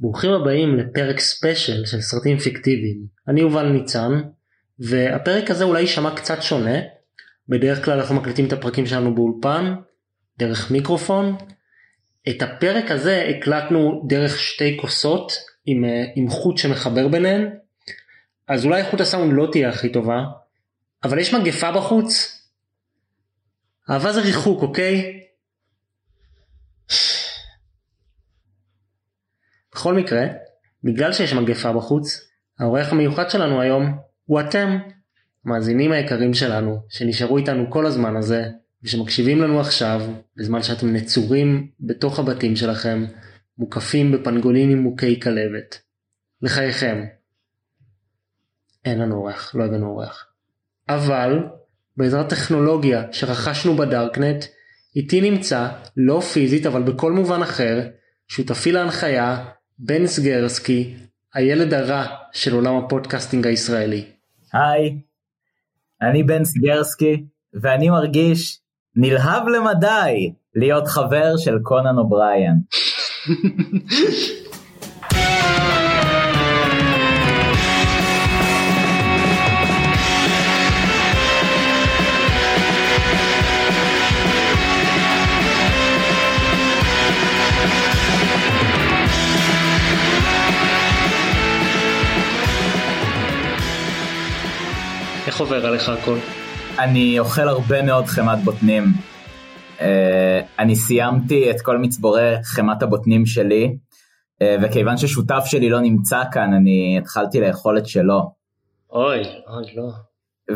ברוכים הבאים לפרק ספיישל של סרטים פיקטיביים. אני יובל ניצן, והפרק הזה אולי יישמע קצת שונה. בדרך כלל אנחנו מקליטים את הפרקים שלנו באולפן, דרך מיקרופון. את הפרק הזה הקלטנו דרך שתי כוסות עם, אה, עם חוט שמחבר ביניהן. אז אולי איכות הסאונד לא תהיה הכי טובה, אבל יש מגפה בחוץ. אהבה זה ריחוק, אוקיי? בכל מקרה, בגלל שיש מגפה בחוץ, האורח המיוחד שלנו היום הוא אתם, המאזינים היקרים שלנו, שנשארו איתנו כל הזמן הזה, ושמקשיבים לנו עכשיו, בזמן שאתם נצורים בתוך הבתים שלכם, מוקפים בפנגולינים מוכי כלבת. לחייכם. אין לנו אורח, לא הבאנו אורח. אבל, בעזרת טכנולוגיה שרכשנו בדארקנט, איתי נמצא, לא פיזית אבל בכל מובן אחר, שותפי להנחיה, בן סגרסקי, הילד הרע של עולם הפודקאסטינג הישראלי. היי, אני בן סגרסקי, ואני מרגיש נלהב למדי להיות חבר של קונן אובריין. איך עובר עליך הכל? אני אוכל הרבה מאוד חמת בוטנים. Uh, אני סיימתי את כל מצבורי חמת הבוטנים שלי, uh, וכיוון ששותף שלי לא נמצא כאן, אני התחלתי לאכול את שלו. אוי, אוי, לא.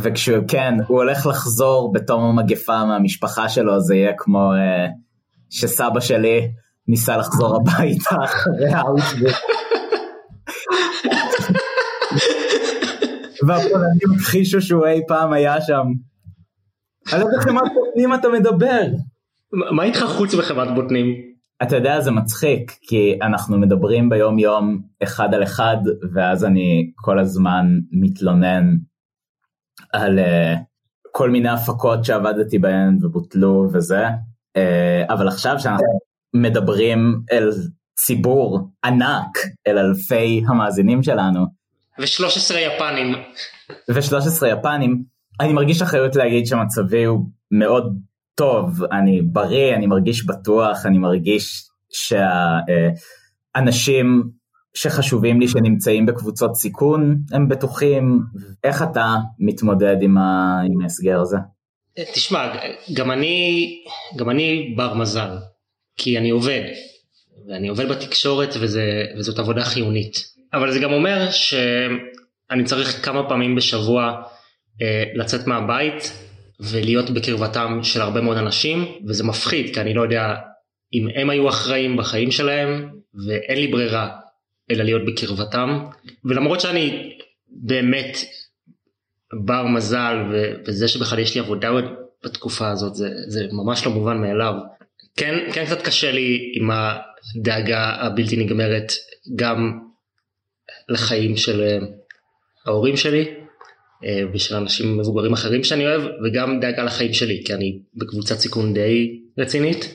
וכשהוא, כן, הוא הולך לחזור בתום המגפה מהמשפחה שלו, זה יהיה כמו uh, שסבא שלי ניסה לחזור הביתה אחרי האוטבוט. והפולנים הכחישו שהוא אי פעם היה שם. על איזה חמת בוטנים אתה מדבר? מה איתך חוץ מחמת בוטנים? אתה יודע, זה מצחיק, כי אנחנו מדברים ביום יום אחד על אחד, ואז אני כל הזמן מתלונן על uh, כל מיני הפקות שעבדתי בהן ובוטלו וזה, uh, אבל עכשיו שאנחנו מדברים אל ציבור ענק, אל אלפי המאזינים שלנו, ו-13 יפנים. ו-13 יפנים, אני מרגיש אחריות להגיד שמצבי הוא מאוד טוב, אני בריא, אני מרגיש בטוח, אני מרגיש שהאנשים שחשובים לי שנמצאים בקבוצות סיכון הם בטוחים. איך אתה מתמודד עם, ההסגר הזה? תשמע, גם אני, גם אני בר מזל, כי אני עובד, ואני עובד בתקשורת וזה, וזאת עבודה חיונית. אבל זה גם אומר שאני צריך כמה פעמים בשבוע אה, לצאת מהבית ולהיות בקרבתם של הרבה מאוד אנשים וזה מפחיד כי אני לא יודע אם הם היו אחראים בחיים שלהם ואין לי ברירה אלא להיות בקרבתם. ולמרות שאני באמת בר מזל וזה שבכלל יש לי עבודה בתקופה הזאת זה, זה ממש לא מובן מאליו. כן, כן קצת קשה לי עם הדאגה הבלתי נגמרת גם לחיים של אה, ההורים שלי אה, ושל אנשים מבוגרים אחרים שאני אוהב וגם דאגה לחיים שלי כי אני בקבוצת סיכון די רצינית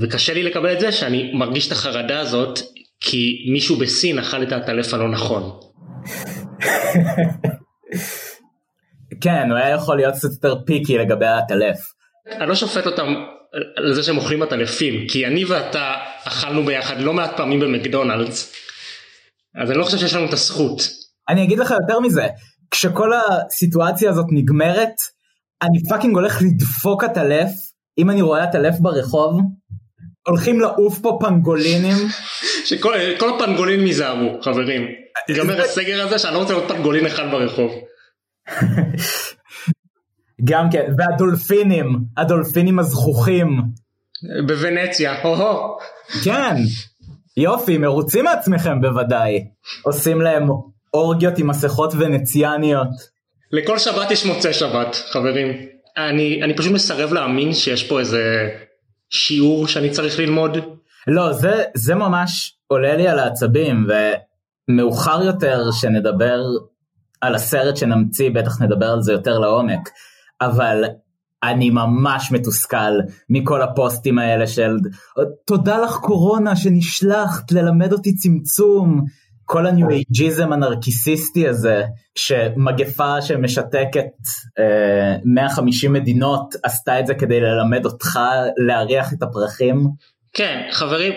וקשה לי לקבל את זה שאני מרגיש את החרדה הזאת כי מישהו בסין אכל את העטלף הלא נכון. כן הוא היה יכול להיות קצת יותר picky לגבי העטלף. אני לא שופט אותם על זה שהם אוכלים עטלפים כי אני ואתה אכלנו ביחד לא מעט פעמים במקדונלדס אז אני לא חושב שיש לנו את הזכות. אני אגיד לך יותר מזה, כשכל הסיטואציה הזאת נגמרת, אני fucking הולך לדפוק עטלף, אם אני רואה עטלף ברחוב, הולכים לעוף פה פנגולינים. שכל הפנגולינים ייזהרו, חברים. ייגמר הסגר הזה שאני לא רוצה לראות פנגולין אחד ברחוב. גם כן, והדולפינים, הדולפינים הזכוכים. בוונציה, הו-הו. כן, יופי, מרוצים מעצמכם בוודאי. עושים להם אורגיות עם מסכות ונציאניות. לכל שבת יש מוצאי שבת, חברים. אני, אני פשוט מסרב להאמין שיש פה איזה שיעור שאני צריך ללמוד. לא, זה, זה ממש עולה לי על העצבים, ומאוחר יותר שנדבר על הסרט שנמציא, בטח נדבר על זה יותר לעומק. אבל אני ממש מתוסכל מכל הפוסטים האלה של תודה לך קורונה שנשלחת ללמד אותי צמצום. כל הניו אייג'יזם הנרקיסיסטי הזה, שמגפה שמשתקת אה, 150 מדינות עשתה את זה כדי ללמד אותך להריח את הפרחים. כן, חברים,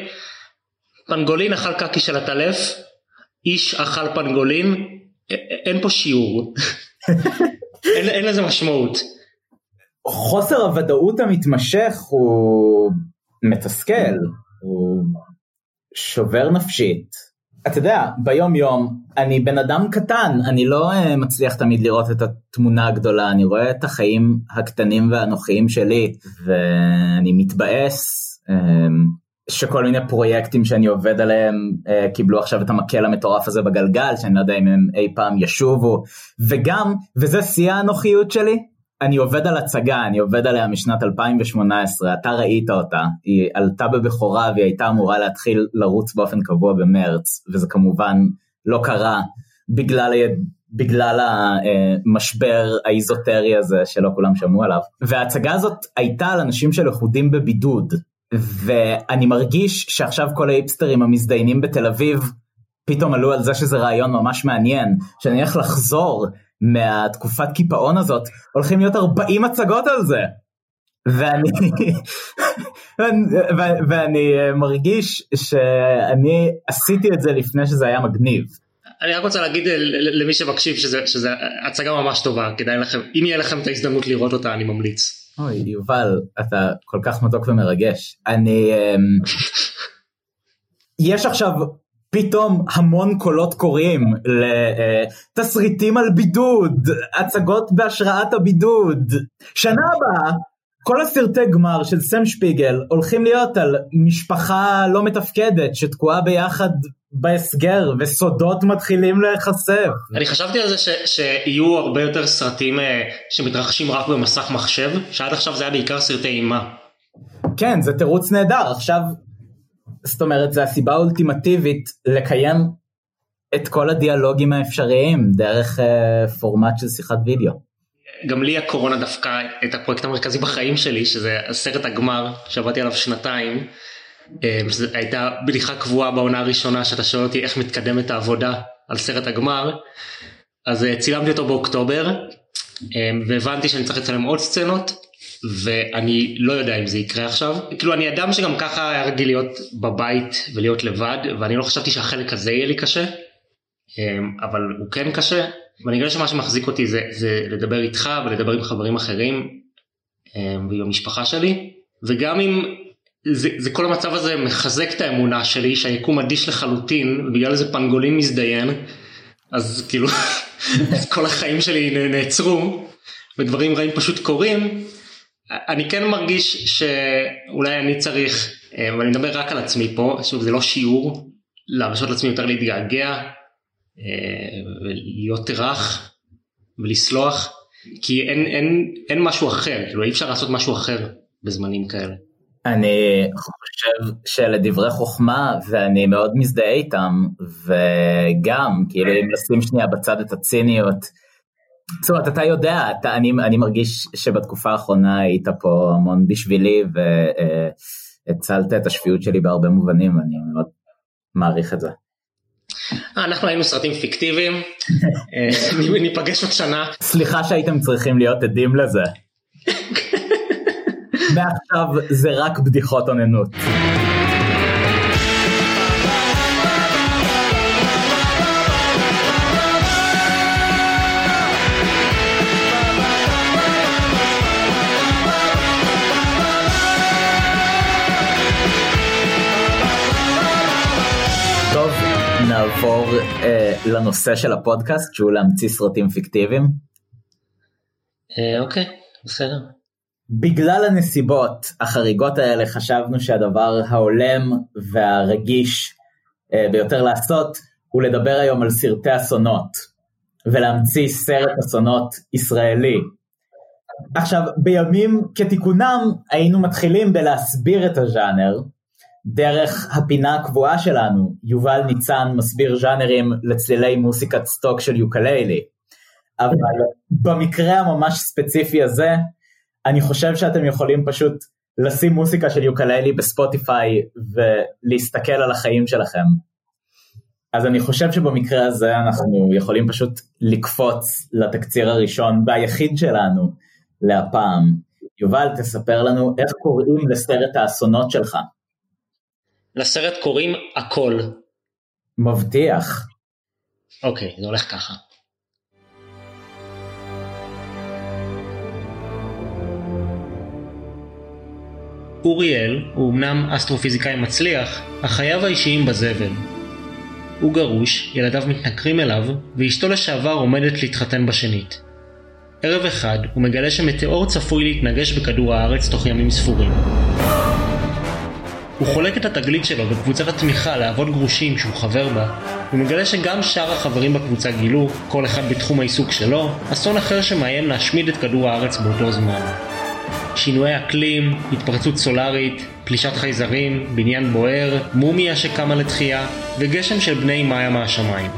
פנגולין אכל קקי של הטלף, איש אכל פנגולין, אין פה שיעור. אין, אין לזה משמעות. חוסר הוודאות המתמשך הוא מתסכל, הוא שובר נפשית. אתה יודע, ביום יום אני בן אדם קטן, אני לא uh, מצליח תמיד לראות את התמונה הגדולה, אני רואה את החיים הקטנים והאנוכיים שלי, ואני מתבאס um, שכל מיני פרויקטים שאני עובד עליהם uh, קיבלו עכשיו את המקל המטורף הזה בגלגל, שאני לא יודע אם הם אי פעם ישובו, וגם, וזה שיא האנוכיות שלי, אני עובד על הצגה, אני עובד עליה משנת 2018, אתה ראית אותה, היא עלתה בבכורה והיא הייתה אמורה להתחיל לרוץ באופן קבוע במרץ, וזה כמובן לא קרה בגלל, בגלל המשבר האיזוטרי הזה שלא כולם שמעו עליו. וההצגה הזאת הייתה על אנשים של לכודים בבידוד, ואני מרגיש שעכשיו כל האיפסטרים המזדיינים בתל אביב פתאום עלו על זה שזה רעיון ממש מעניין, שאני הולך לחזור מהתקופת קיפאון הזאת, הולכים להיות 40 הצגות על זה. ואני, ואני מרגיש שאני עשיתי את זה לפני שזה היה מגניב. אני רק רוצה להגיד למי שמקשיב שזה, שזה הצגה ממש טובה, כדאי לכם, אם יהיה לכם את ההזדמנות לראות אותה אני ממליץ. אוי יובל, אתה כל כך מתוק ומרגש. אני... אמ, יש עכשיו פתאום המון קולות קוראים לתסריטים על בידוד, הצגות בהשראת הבידוד. שנה הבאה כל הסרטי גמר של סם שפיגל הולכים להיות על משפחה לא מתפקדת שתקועה ביחד בהסגר וסודות מתחילים להיחשף. אני חשבתי על זה ש, שיהיו הרבה יותר סרטים אה, שמתרחשים רק במסך מחשב, שעד עכשיו זה היה בעיקר סרטי אימה. כן, זה תירוץ נהדר, עכשיו זאת אומרת, זה הסיבה האולטימטיבית לקיים את כל הדיאלוגים האפשריים דרך uh, פורמט של שיחת וידאו. גם לי הקורונה דפקה את הפרויקט המרכזי בחיים שלי, שזה הסרט הגמר, שעבדתי עליו שנתיים. אה, זו הייתה בדיחה קבועה בעונה הראשונה שאתה שואל אותי איך מתקדמת העבודה על סרט הגמר. אז אה, צילמתי אותו באוקטובר, והבנתי שאני צריך לצלם עוד סצנות, ואני לא יודע אם זה יקרה עכשיו. כאילו אני אדם שגם ככה היה רגיל להיות בבית ולהיות לבד, ואני לא חשבתי שהחלק הזה יהיה לי קשה, אמ, אבל הוא כן קשה, ואני חושב שמה שמחזיק אותי זה, זה לדבר איתך ולדבר עם חברים אחרים אמ, ועם המשפחה שלי, וגם אם זה, זה כל המצב הזה מחזק את האמונה שלי שהיקום אדיש לחלוטין, ובגלל זה פנגולין מזדיין, אז כאילו, אז כל החיים שלי נעצרו, ודברים רעים פשוט קורים, אני כן מרגיש שאולי אני צריך, אה, ואני מדבר רק על עצמי פה, שוב זה לא שיעור, להרשות לעצמי יותר להתגעגע, אה, ולהיות רך ולסלוח, כי אין, אין, אין משהו אחר, כאילו אי אפשר לעשות משהו אחר בזמנים כאלה. אני חושב שלדברי חוכמה ואני מאוד מזדהה איתם וגם כאילו אם לשים שנייה בצד את הציניות זאת אומרת, אתה יודע, אתה, אני, אני מרגיש שבתקופה האחרונה היית פה המון בשבילי והצלת את השפיות שלי בהרבה מובנים, ואני מאוד מעריך את זה. אנחנו היינו סרטים פיקטיביים, ניפגש עוד שנה. סליחה שהייתם צריכים להיות עדים לזה. מעכשיו זה רק בדיחות אוננות. נעבור אה, לנושא של הפודקאסט שהוא להמציא סרטים פיקטיביים. אה, אוקיי, בסדר. בגלל הנסיבות החריגות האלה חשבנו שהדבר ההולם והרגיש אה, ביותר לעשות הוא לדבר היום על סרטי אסונות ולהמציא סרט אסונות ישראלי. עכשיו בימים כתיקונם היינו מתחילים בלהסביר את הז'אנר דרך הפינה הקבועה שלנו, יובל ניצן מסביר ז'אנרים לצלילי מוסיקת סטוק של יוקללי. אבל במקרה הממש ספציפי הזה, אני חושב שאתם יכולים פשוט לשים מוסיקה של יוקללי בספוטיפיי ולהסתכל על החיים שלכם. אז אני חושב שבמקרה הזה אנחנו יכולים פשוט לקפוץ לתקציר הראשון והיחיד שלנו להפעם. יובל, תספר לנו איך קוראים לסרט האסונות שלך. לסרט קוראים הכל. מבטיח. אוקיי, זה הולך ככה. אוריאל הוא אמנם אסטרופיזיקאי מצליח, אך חייו האישיים בזבל. הוא גרוש, ילדיו מתנכרים אליו, ואשתו לשעבר עומדת להתחתן בשנית. ערב אחד הוא מגלה שמטאור צפוי להתנגש בכדור הארץ תוך ימים ספורים. הוא חולק את התגלית שלו בקבוצת התמיכה לאבות גרושים שהוא חבר בה, ומגלה שגם שאר החברים בקבוצה גילו, כל אחד בתחום העיסוק שלו, אסון אחר שמאיים להשמיד את כדור הארץ באותו זמן. שינויי אקלים, התפרצות סולארית, פלישת חייזרים, בניין בוער, מומיה שקמה לתחייה, וגשם של בני מאיה מהשמיים.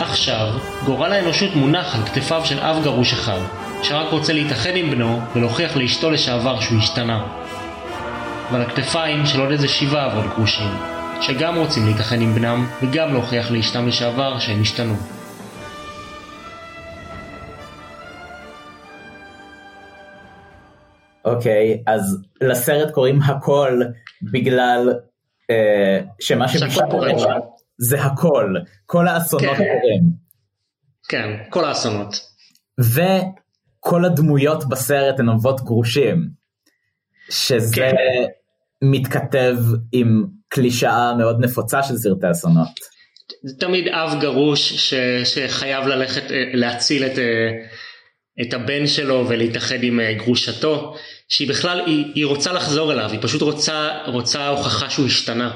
עכשיו, גורל האנושות מונח על כתפיו של אב גרוש אחד, שרק רוצה להתאחד עם בנו ולהוכיח לאשתו לשעבר שהוא השתנה. ועל הכתפיים של עוד איזה שבעה אבות גרושים, שגם רוצים להתאחד עם בנם וגם להוכיח לאשתם לשעבר שהם השתנו. אוקיי, okay, אז לסרט קוראים הכל בגלל אה, שמה שביקשת זה הכל, כל האסונות כן. קורים. כן, כל האסונות. וכל הדמויות בסרט הן אבות גרושים, שזה כן. מתכתב עם קלישאה מאוד נפוצה של סרטי אסונות. זה תמיד אב גרוש ש, שחייב ללכת אה, להציל את, אה, את הבן שלו ולהתאחד עם אה, גרושתו, שהיא בכלל, היא, היא רוצה לחזור אליו, היא פשוט רוצה, רוצה הוכחה שהוא השתנה.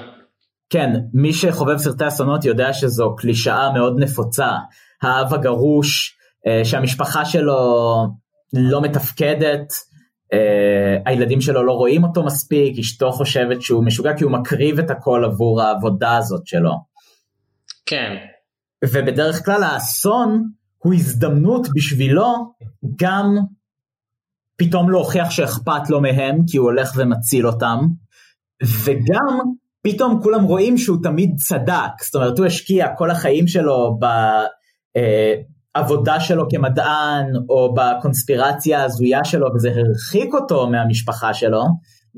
כן, מי שחובב סרטי אסונות יודע שזו קלישאה מאוד נפוצה. האב הגרוש, שהמשפחה שלו לא מתפקדת, הילדים שלו לא רואים אותו מספיק, אשתו חושבת שהוא משוגע כי הוא מקריב את הכל עבור העבודה הזאת שלו. כן. ובדרך כלל האסון הוא הזדמנות בשבילו גם פתאום להוכיח שאכפת לו מהם כי הוא הולך ומציל אותם, וגם פתאום כולם רואים שהוא תמיד צדק, זאת אומרת הוא השקיע כל החיים שלו ב... העבודה שלו כמדען או בקונספירציה ההזויה שלו וזה הרחיק אותו מהמשפחה שלו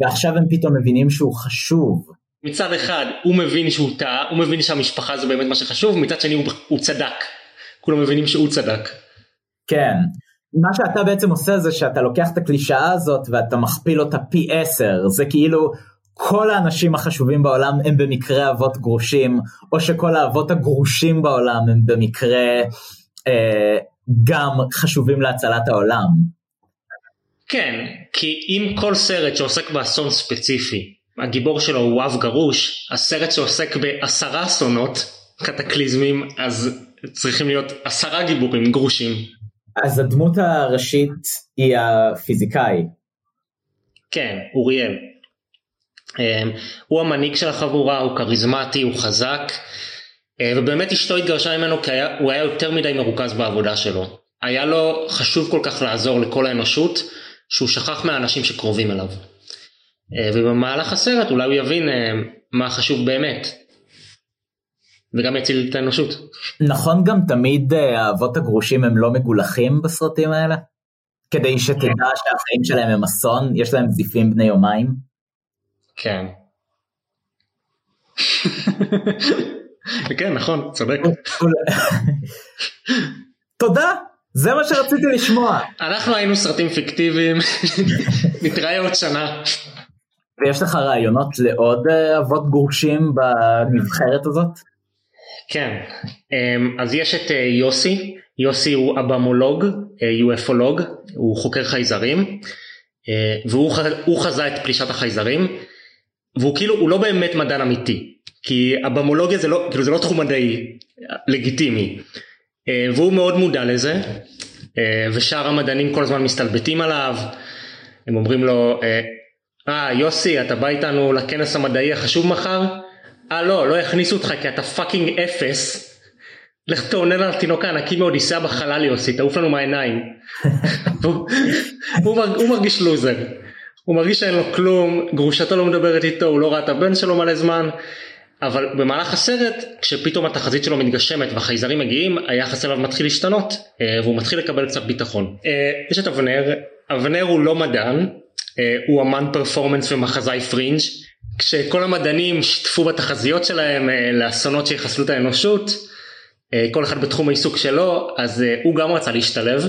ועכשיו הם פתאום מבינים שהוא חשוב. מצד אחד הוא מבין שהוא טעה, הוא מבין שהמשפחה זה באמת מה שחשוב, מצד שני הוא, הוא צדק. כולם מבינים שהוא צדק. כן. מה שאתה בעצם עושה זה שאתה לוקח את הקלישאה הזאת ואתה מכפיל אותה פי עשר, זה כאילו כל האנשים החשובים בעולם הם במקרה אבות גרושים, או שכל האבות הגרושים בעולם הם במקרה גם חשובים להצלת העולם. כן, כי אם כל סרט שעוסק באסון ספציפי, הגיבור שלו הוא אב גרוש, הסרט שעוסק בעשרה אסונות, קטקליזמים, אז צריכים להיות עשרה גיבורים גרושים. אז הדמות הראשית היא הפיזיקאי. כן, אוריאל. אה, הוא המנהיג של החבורה, הוא כריזמטי, הוא חזק. אה, ובאמת אשתו התגרשה ממנו כי היה, הוא היה יותר מדי מרוכז בעבודה שלו. היה לו חשוב כל כך לעזור לכל האנושות שהוא שכח מהאנשים שקרובים אליו. אה, ובמהלך הסרט אולי הוא יבין אה, מה חשוב באמת. וגם יציל את האנושות. נכון גם תמיד האבות הגרושים הם לא מגולחים בסרטים האלה? כדי שתדע שהחיים שלהם הם אסון, יש להם זיפים בני יומיים? כן. כן נכון צודק. תודה זה מה שרציתי לשמוע. אנחנו היינו סרטים פיקטיביים נתראה עוד שנה. ויש לך רעיונות לעוד אה, אבות גרושים בנבחרת הזאת? כן אמ, אז יש את אה, יוסי יוסי הוא אבמולוג אה, הוא חוקר חייזרים והוא חזה את פלישת החייזרים והוא כאילו הוא לא באמת מדען אמיתי כי הבמולוגיה זה לא, כאילו זה לא תחום מדעי לגיטימי אה, והוא מאוד מודע לזה אה, ושאר המדענים כל הזמן מסתלבטים עליו הם אומרים לו אה יוסי אתה בא איתנו לכנס המדעי החשוב מחר? אה לא לא יכניסו אותך כי אתה fucking אפס לך תאונן על התינוק הענקי מאודיסאה בחלל יוסי, תעוף לנו מהעיניים. הוא מרגיש לוזר. הוא מרגיש שאין לו כלום, גרושתו לא מדברת איתו, הוא לא ראה את הבן שלו מלא זמן. אבל במהלך הסרט כשפתאום התחזית שלו מתגשמת והחייזרים מגיעים היחס אליו מתחיל להשתנות אה, והוא מתחיל לקבל קצת ביטחון. אה, יש את אבנר, אבנר הוא לא מדען, אה, הוא אמן פרפורמנס ומחזאי פרינג' כשכל המדענים שיתפו בתחזיות שלהם לאסונות שיחסלו את האנושות כל אחד בתחום העיסוק שלו אז הוא גם רצה להשתלב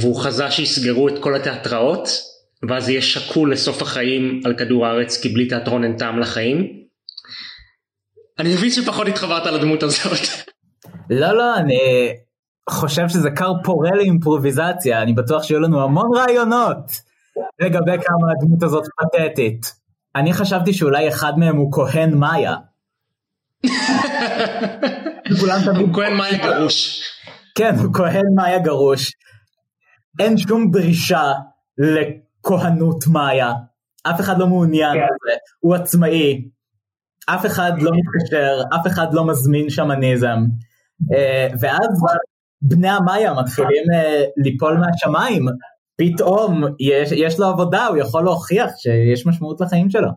והוא חזה שיסגרו את כל התיאטראות ואז יהיה שקול לסוף החיים על כדור הארץ כי בלי תיאטרון אין טעם לחיים. אני מבין שפחות התחברת לדמות הזאת. לא לא אני חושב שזה כר פורה לאימפרוביזציה אני בטוח שיהיו לנו המון רעיונות לגבי כמה הדמות הזאת פתטית. אני חשבתי שאולי אחד מהם הוא כהן מאיה. הוא כהן מאיה גרוש. כן הוא כהן מאיה גרוש. אין שום דרישה לכהנות מאיה. אף אחד לא מעוניין כן. בזה. הוא עצמאי. אף אחד לא מתקשר, אף אחד לא מזמין שמניזם. אה, ואז בני המאיה מתחילים אה, ליפול מהשמיים, פתאום יש, יש לו עבודה, הוא יכול להוכיח שיש משמעות לחיים שלו.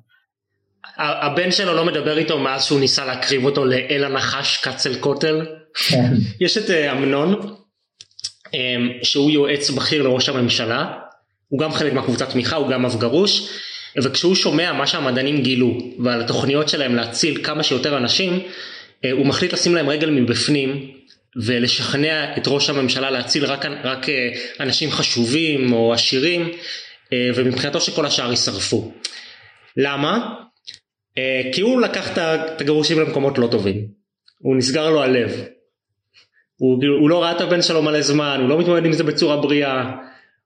הבן שלו לא מדבר איתו מאז שהוא ניסה להקריב אותו לאל הנחש קצל כותל. כן. יש את אה, אמנון, שהוא יועץ בכיר לראש הממשלה, הוא גם חלק מהקבוצת תמיכה, הוא גם אב גרוש. וכשהוא שומע מה שהמדענים גילו ועל התוכניות שלהם להציל כמה שיותר אנשים, אה, הוא מחליט לשים להם רגל מבפנים ולשכנע את ראש הממשלה להציל רק, רק אה, אנשים חשובים או עשירים ומבחינתו שכל השאר יישרפו. למה? כי הוא לקח את הגרושים למקומות לא טובים. הוא נסגר לו הלב. הוא, הוא לא ראה את הבן שלו מלא זמן, הוא לא מתמודד עם זה בצורה בריאה,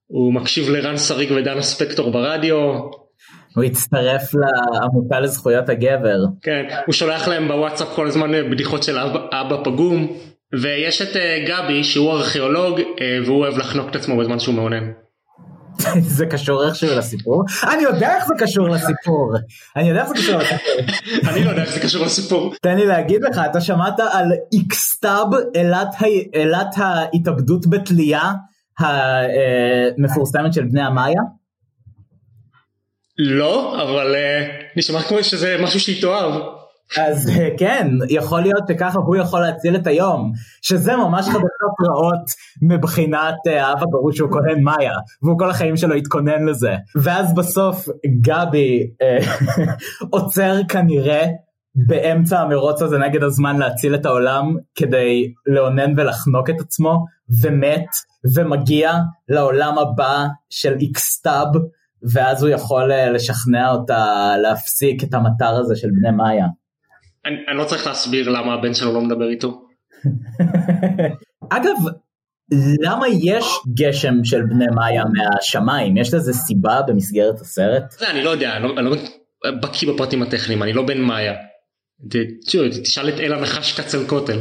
הוא מקשיב לרן שריג ודנה ספקטור ברדיו, הוא הצטרף לעמותה לזכויות הגבר. כן, הוא שולח להם בוואטסאפ כל הזמן בדיחות של אבא, אבא פגום. ויש את uh, גבי שהוא ארכיאולוג uh, והוא אוהב לחנוק את עצמו בזמן שהוא מעונן. זה קשור איכשהו לסיפור? אני יודע איך זה קשור לסיפור. אני יודע איך זה קשור לסיפור. אני לא יודע איך זה קשור לסיפור. תן לי להגיד לך, אתה שמעת על איקסטאב, אלת ההתאבדות בתלייה המפורסמת של בני המאיה? לא, אבל uh, נשמע כמו שזה משהו שהיא תאהב. אז uh, כן, יכול להיות שככה הוא יכול להציל את היום, שזה ממש חדשות רעות מבחינת uh, אב הגרוש שהוא כהן מאיה, והוא כל החיים שלו התכונן לזה. ואז בסוף גבי עוצר כנראה באמצע המרוץ הזה נגד הזמן להציל את העולם כדי לאונן ולחנוק את עצמו, ומת, ומגיע לעולם הבא של איקסטאב. ואז הוא יכול אה, לשכנע אותה להפסיק את המטר הזה של בני מאיה. אני, אני לא צריך להסביר למה הבן שלו לא מדבר איתו. אגב, למה יש גשם של בני מאיה מהשמיים? יש לזה סיבה במסגרת הסרט? זה אני לא יודע, אני לא, אני לא בקיא בפרטים הטכניים, אני לא בן מאיה. תשאל את אל הנחש קצל כותל.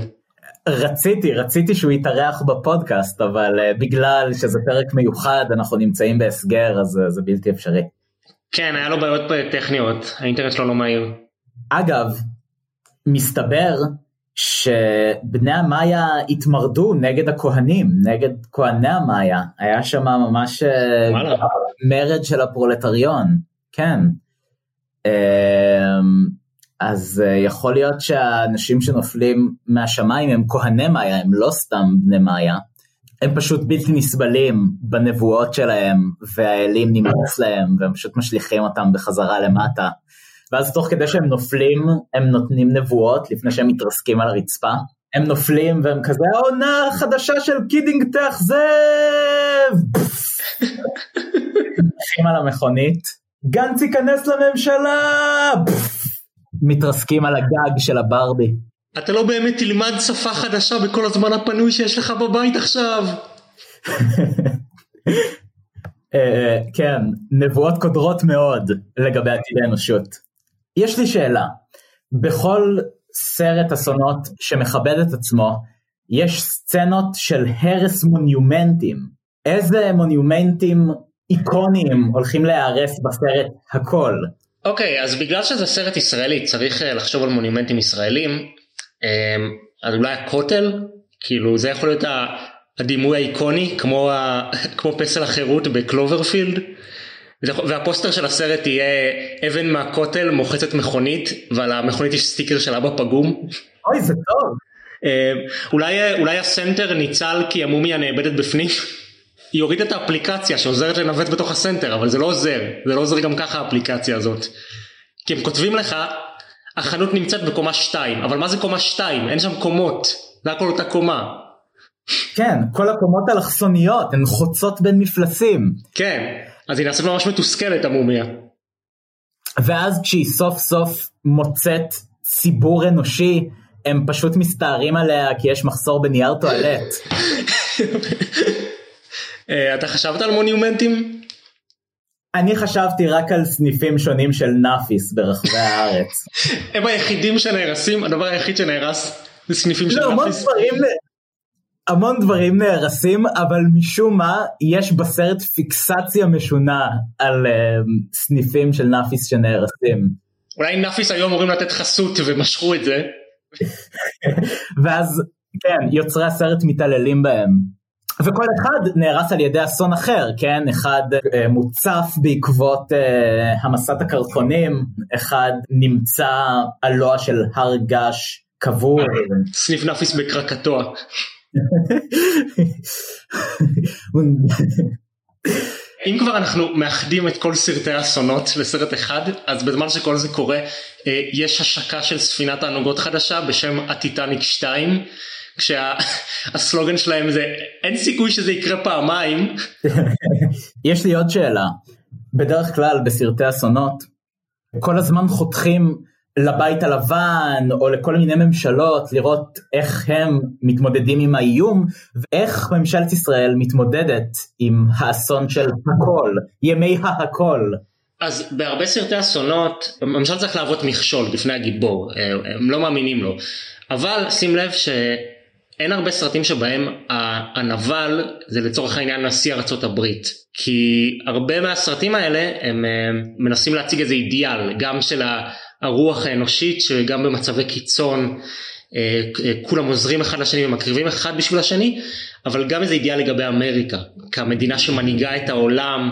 רציתי, רציתי שהוא יתארח בפודקאסט, אבל uh, בגלל שזה פרק מיוחד, אנחנו נמצאים בהסגר, אז uh, זה בלתי אפשרי. כן, היה לו בעיות טכניות, האינטרנט שלו לא מהיר. אגב, מסתבר שבני המאיה התמרדו נגד הכהנים, נגד כהני המאיה, היה שם ממש אה, מרד של הפרולטריון, כן. Uh, אז uh, יכול להיות שהאנשים שנופלים מהשמיים הם כהני מאיה, הם לא סתם בני מאיה, הם פשוט בלתי נסבלים בנבואות שלהם, והאלים נמאס להם, והם פשוט משליכים אותם בחזרה למטה. ואז תוך כדי שהם נופלים, הם נותנים נבואות לפני שהם מתרסקים על הרצפה. הם נופלים והם כזה העונה החדשה של Kidding תאכזב! הולכים על המכונית, גנץ ייכנס לממשלה! מתרסקים על הגג של הברבי. אתה לא באמת תלמד שפה חדשה בכל הזמן הפנוי שיש לך בבית עכשיו. אה, כן, נבואות קודרות מאוד לגבי עתיד האנושות. יש לי שאלה, בכל סרט אסונות שמכבד את עצמו, יש סצנות של הרס מוניומנטים. איזה מוניומנטים איקוניים הולכים להיהרס בסרט הכל? אוקיי, okay, אז בגלל שזה סרט ישראלי צריך אה, לחשוב על מונומנטים ישראלים, אה, אז אולי הכותל, כאילו זה יכול להיות הדימוי האיקוני כמו, ה, כמו פסל החירות ב Cloverfield. והפוסטר של הסרט יהיה אבן מהכותל מוחצת מכונית ועל המכונית יש סטיקר של אבא פגום. אוי זה טוב. אה, אולי, אולי הסנטר ניצל כי המומיה נאבדת בפנים. היא הורידה את האפליקציה שעוזרת לנווט בתוך הסנטר אבל זה לא עוזר זה לא עוזר גם ככה האפליקציה הזאת. כי הם כותבים לך החנות נמצאת בקומה 2 אבל מה זה קומה 2 אין שם קומות זה הכל אותה קומה. כן כל הקומות אלכסוניות הן חוצות בין מפלסים. כן אז היא נעשית ממש מתוסכלת המומיה. ואז כשהיא סוף סוף מוצאת ציבור אנושי הם פשוט מסתערים עליה כי יש מחסור בנייר טואלט. אה, אתה חשבת על מונומנטים? אני חשבתי רק על סניפים שונים של נאפיס ברחבי הארץ. הם היחידים שנהרסים, הדבר היחיד שנהרס זה סניפים של לא, נאפיס. המון דברים נהרסים אבל משום מה יש בסרט פיקסציה משונה על אה, סניפים של נאפיס שנהרסים. אולי נאפיס היו אמורים לתת חסות ומשכו את זה. ואז כן יוצרי הסרט מתעללים בהם. וכל אחד נהרס על ידי אסון אחר, כן? אחד אה, מוצף בעקבות אה, המסת הקרחונים, אחד נמצא על לוע של הר געש קבור. סניף נאפיס בקרקטוע. אם כבר אנחנו מאחדים את כל סרטי האסונות לסרט אחד אז בזמן שכל זה קורה אה, יש השקה של ספינת הענוגות חדשה בשם הטיטניק 2 כשהסלוגן שלהם זה אין סיכוי שזה יקרה פעמיים. יש לי עוד שאלה בדרך כלל בסרטי אסונות כל הזמן חותכים לבית הלבן או לכל מיני ממשלות לראות איך הם מתמודדים עם האיום ואיך ממשלת ישראל מתמודדת עם האסון של הכל, ימי ההכל. אז בהרבה סרטי אסונות ממשל צריך להוות מכשול בפני הגיבור, הם לא מאמינים לו, אבל שים לב שאין הרבה סרטים שבהם הנבל זה לצורך העניין נשיא ארצות הברית, כי הרבה מהסרטים האלה הם מנסים להציג איזה אידיאל, גם של. הרוח האנושית שגם במצבי קיצון אה, אה, כולם עוזרים אחד לשני ומקריבים אחד בשביל השני אבל גם איזה אידיאל לגבי אמריקה כמדינה שמנהיגה את העולם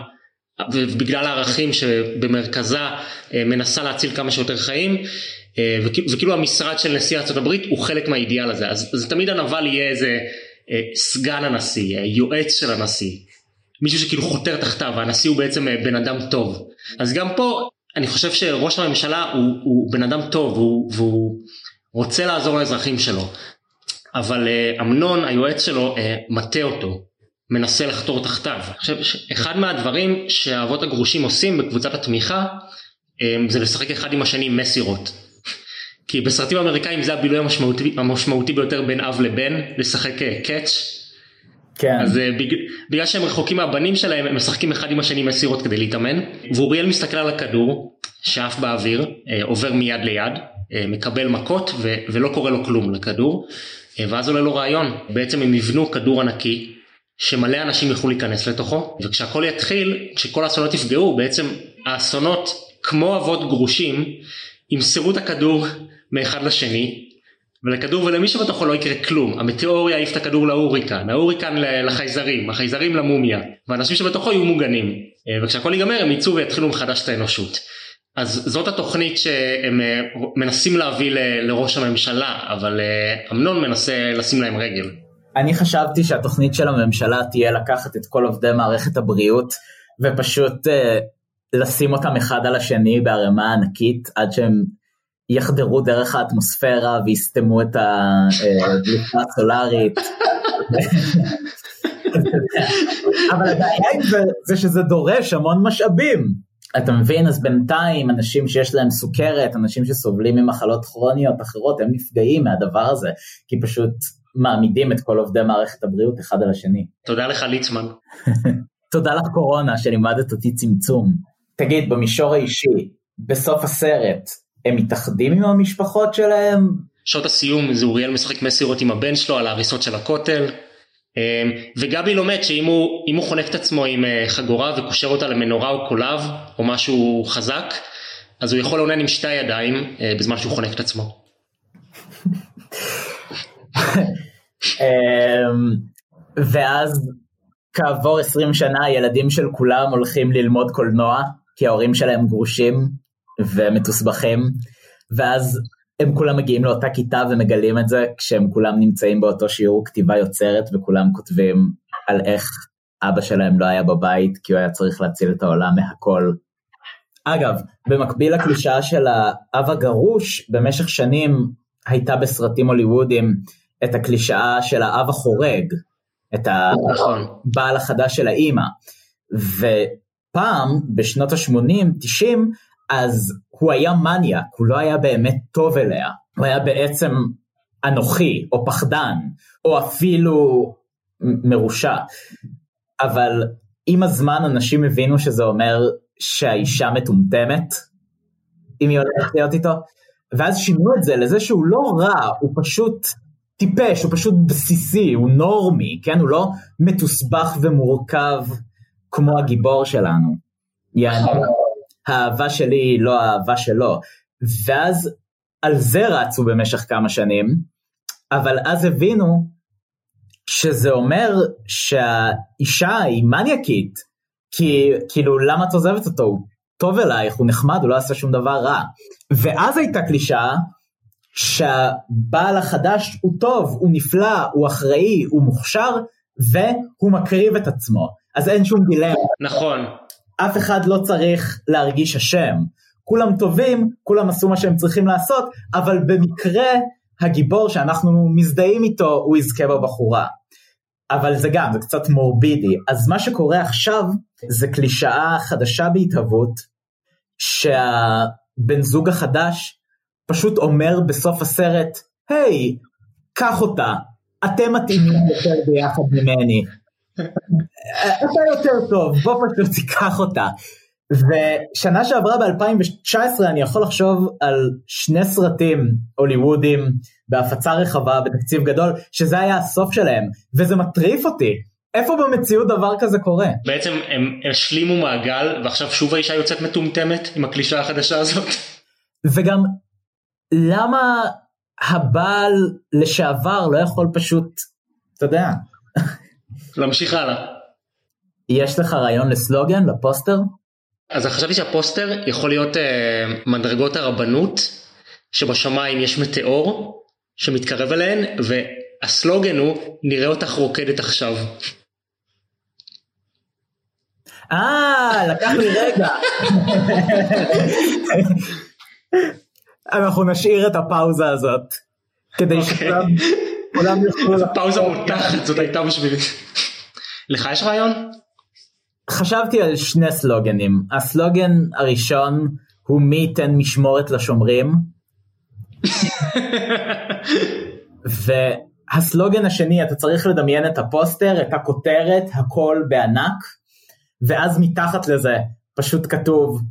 ובגלל הערכים שבמרכזה אה, מנסה להציל כמה שיותר חיים וכאילו המשרד של נשיא ארה"ב הוא חלק מהאידיאל הזה אז, אז תמיד הנבל יהיה איזה סגן הנשיא יועץ של הנשיא מישהו שכאילו חותר תחתיו והנשיא הוא בעצם בן אדם טוב אז גם פה אני חושב שראש הממשלה הוא, הוא בן אדם טוב והוא, והוא רוצה לעזור לאזרחים שלו אבל uh, אמנון היועץ שלו uh, מטה אותו מנסה לחתור תחתיו. עכשיו אחד מהדברים שהאבות הגרושים עושים בקבוצת התמיכה um, זה לשחק אחד עם השני מסירות. כי בסרטים אמריקאים זה הבילוי המשמעותי, המשמעותי ביותר בין אב לבן לשחק קאץ' כן. אז uh, בג... בגלל שהם רחוקים מהבנים שלהם הם משחקים אחד עם השני מסירות כדי להתאמן. ואוריאל מסתכל על הכדור שעף באוויר uh, עובר מיד ליד מקבל מכות ו... ולא קורה לו כלום לכדור. ואז עולה לו רעיון. בעצם הם יבנו כדור ענקי שמלא אנשים יוכלו להיכנס לתוכו. וכשהכל יתחיל כשכל האסונות יפגעו בעצם האסונות כמו אבות גרושים ימסרו את הכדור מאחד לשני ולכדור ולמי שבתוכו לא יקרה כלום. המטאור יעיף את הכדור להוריקן ההוריקן לחייזרים החייזרים למומיה והאנשים שבתוכו יהיו מוגנים. אה, וכשהכל ייגמר הם יצאו ויתחילו מחדש את האנושות. אז זאת התוכנית שהם אה, מנסים להביא לראש הממשלה אבל אה, אמנון מנסה לשים להם רגל. אני חשבתי שהתוכנית של הממשלה תהיה לקחת את כל עובדי מערכת הבריאות ופשוט לשים אותם אחד על השני בערימה ענקית עד שהם יחדרו דרך האטמוספירה ויסתמו את הדליפה הסולארית. אבל הבעיה עם זה, זה שזה דורש המון משאבים. אתה מבין? אז בינתיים אנשים שיש להם סוכרת, אנשים שסובלים ממחלות כרוניות אחרות, הם נפגעים מהדבר הזה, כי פשוט מעמידים את כל עובדי מערכת הבריאות אחד על השני. תודה לך ליצמן. תודה לך קורונה שלימדת אותי צמצום. תגיד, במישור האישי, בסוף הסרט, הם מתאחדים עם המשפחות שלהם? שעות הסיום זה אוריאל משחק מסירות עם הבן שלו על ההריסות של הכותל אמ, וגבי לומד שאם הוא, הוא חונק את עצמו עם אה, חגורה וקושר אותה למנורה או קולב או משהו חזק אז הוא יכול לעונן עם שתי הידיים אה, בזמן שהוא חונק את עצמו. אמ, ואז כעבור 20 שנה הילדים של כולם הולכים ללמוד קולנוע, כי ההורים שלהם גרושים ומתוסבכים, ואז הם כולם מגיעים לאותה כיתה ומגלים את זה כשהם כולם נמצאים באותו שיעור כתיבה יוצרת וכולם כותבים על איך אבא שלהם לא היה בבית כי הוא היה צריך להציל את העולם מהכל. אגב, במקביל לקלישאה של האב הגרוש, במשך שנים הייתה בסרטים הוליוודיים את הקלישאה של האב החורג, את נכון. הבעל החדש של האימא. ופעם, בשנות ה-80, 90, אז הוא היה מניאק, הוא לא היה באמת טוב אליה, הוא היה בעצם אנוכי, או פחדן, או אפילו מרושע. אבל עם הזמן אנשים הבינו שזה אומר שהאישה מטומטמת, אם היא הולכת להיות איתו, ואז שינו את זה לזה שהוא לא רע, הוא פשוט טיפש, הוא פשוט בסיסי, הוא נורמי, כן? הוא לא מתוסבך ומורכב כמו הגיבור שלנו. יעני, האהבה שלי היא לא האהבה שלו. ואז על זה רצו במשך כמה שנים, אבל אז הבינו שזה אומר שהאישה היא מניאקית, כי כאילו למה את עוזבת אותו? הוא טוב אלייך, הוא נחמד, הוא לא עשה שום דבר רע. ואז הייתה קלישאה שהבעל החדש הוא טוב, הוא נפלא, הוא אחראי, הוא מוכשר, והוא מקריב את עצמו. אז אין שום דילמה. נכון. אף אחד לא צריך להרגיש אשם. כולם טובים, כולם עשו מה שהם צריכים לעשות, אבל במקרה הגיבור שאנחנו מזדהים איתו, הוא יזכה בבחורה. אבל זה גם, זה קצת מורבידי. אז מה שקורה עכשיו זה קלישאה חדשה בהתהוות, שהבן זוג החדש פשוט אומר בסוף הסרט, היי, קח אותה, אתם מתאימים יותר ביחד ממני. אתה יותר טוב, בוא פשוט תיקח אותה. ושנה שעברה ב-2019 אני יכול לחשוב על שני סרטים הוליוודים בהפצה רחבה בתקציב גדול, שזה היה הסוף שלהם, וזה מטריף אותי. איפה במציאות דבר כזה קורה? בעצם הם השלימו מעגל ועכשיו שוב האישה יוצאת מטומטמת עם הקלישה החדשה הזאת. וגם למה הבעל לשעבר לא יכול פשוט, אתה יודע. להמשיך הלאה. יש לך רעיון לסלוגן, לפוסטר? אז חשבתי שהפוסטר יכול להיות אה, מדרגות הרבנות, שבשמיים יש מטאור שמתקרב אליהן, והסלוגן הוא נראה אותך רוקדת עכשיו. אה, לקח לי רגע. אנחנו נשאיר את הפאוזה הזאת, כדי אוקיי. שכולם. פאוזה מותחת זאת הייתה בשבילי. לך יש רעיון? חשבתי על שני סלוגנים. הסלוגן הראשון הוא מי ייתן משמורת לשומרים, והסלוגן השני, אתה צריך לדמיין את הפוסטר, את הכותרת, הכל בענק, ואז מתחת לזה פשוט כתוב,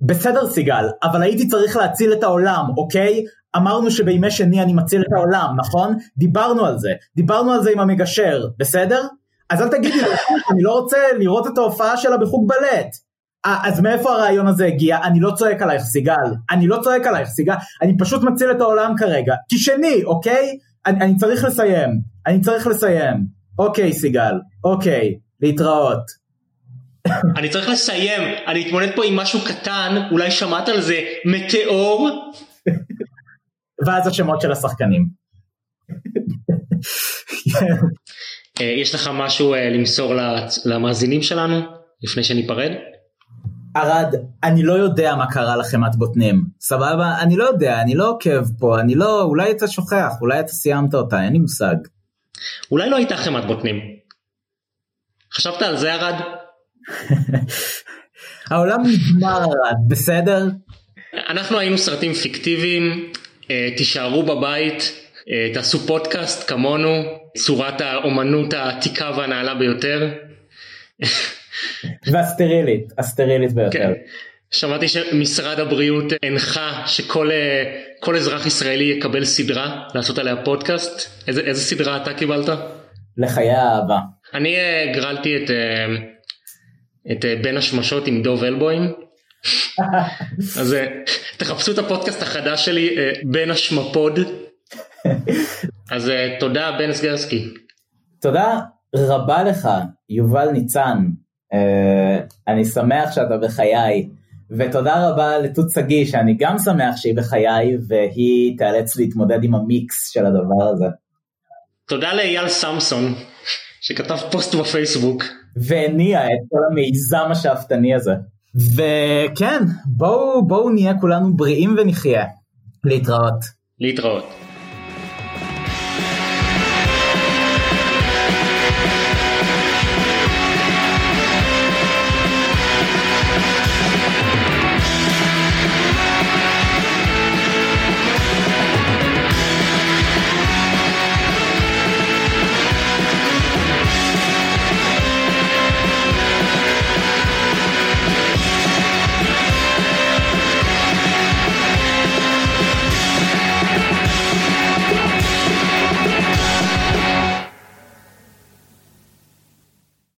בסדר סיגל, אבל הייתי צריך להציל את העולם, אוקיי? אמרנו שבימי שני אני מציל את העולם, נכון? דיברנו על זה, דיברנו על זה עם המגשר, בסדר? אז אל תגידי לי, אני לא רוצה לראות את ההופעה שלה בחוג בלט. אז מאיפה הרעיון הזה הגיע? אני לא צועק עלייך סיגל, אני לא צועק עלייך סיגל, אני פשוט מציל את העולם כרגע. תשני, אוקיי? אני, אני צריך לסיים, אני צריך לסיים. אוקיי סיגל, אוקיי, להתראות. אני צריך לסיים, אני אתמודד פה עם משהו קטן, אולי שמעת על זה, מטאור? ואז השמות של השחקנים. אה, יש לך משהו אה, למסור למאזינים שלנו לפני שניפרד? ארד, אני לא יודע מה קרה לחמת בוטנים, סבבה? אני לא יודע, אני לא עוקב פה, אני לא, אולי אתה שוכח, אולי אתה סיימת אותה, אין לי מושג. אולי לא הייתה חמת בוטנים. חשבת על זה ארד? העולם נגמר ארד, בסדר? אנחנו היינו סרטים פיקטיביים, תישארו בבית, אה, תעשו פודקאסט כמונו, צורת האומנות העתיקה והנעלה ביותר. והסטרילית, הסטרילית ביותר. כן. שמעתי שמשרד הבריאות הנחה שכל אה, אזרח ישראלי יקבל סדרה לעשות עליה פודקאסט. איזה, איזה סדרה אתה קיבלת? לחיי האהבה. אני אה, הגרלתי את, אה, את בין השמשות עם דוב אלבוים. אז תחפשו את הפודקאסט החדש שלי בין השמפוד. אז uh, תודה בן סגרסקי. תודה רבה לך יובל ניצן, אני שמח שאתה בחיי, ותודה רבה לתות שגיא שאני גם שמח שהיא בחיי והיא תיאלץ להתמודד עם המיקס של הדבר הזה. תודה לאייל סמסון שכתב פוסט בפייסבוק. והניע את כל המיזם השאפתני הזה. וכן, בואו בואו נהיה כולנו בריאים ונחיה. להתראות. להתראות.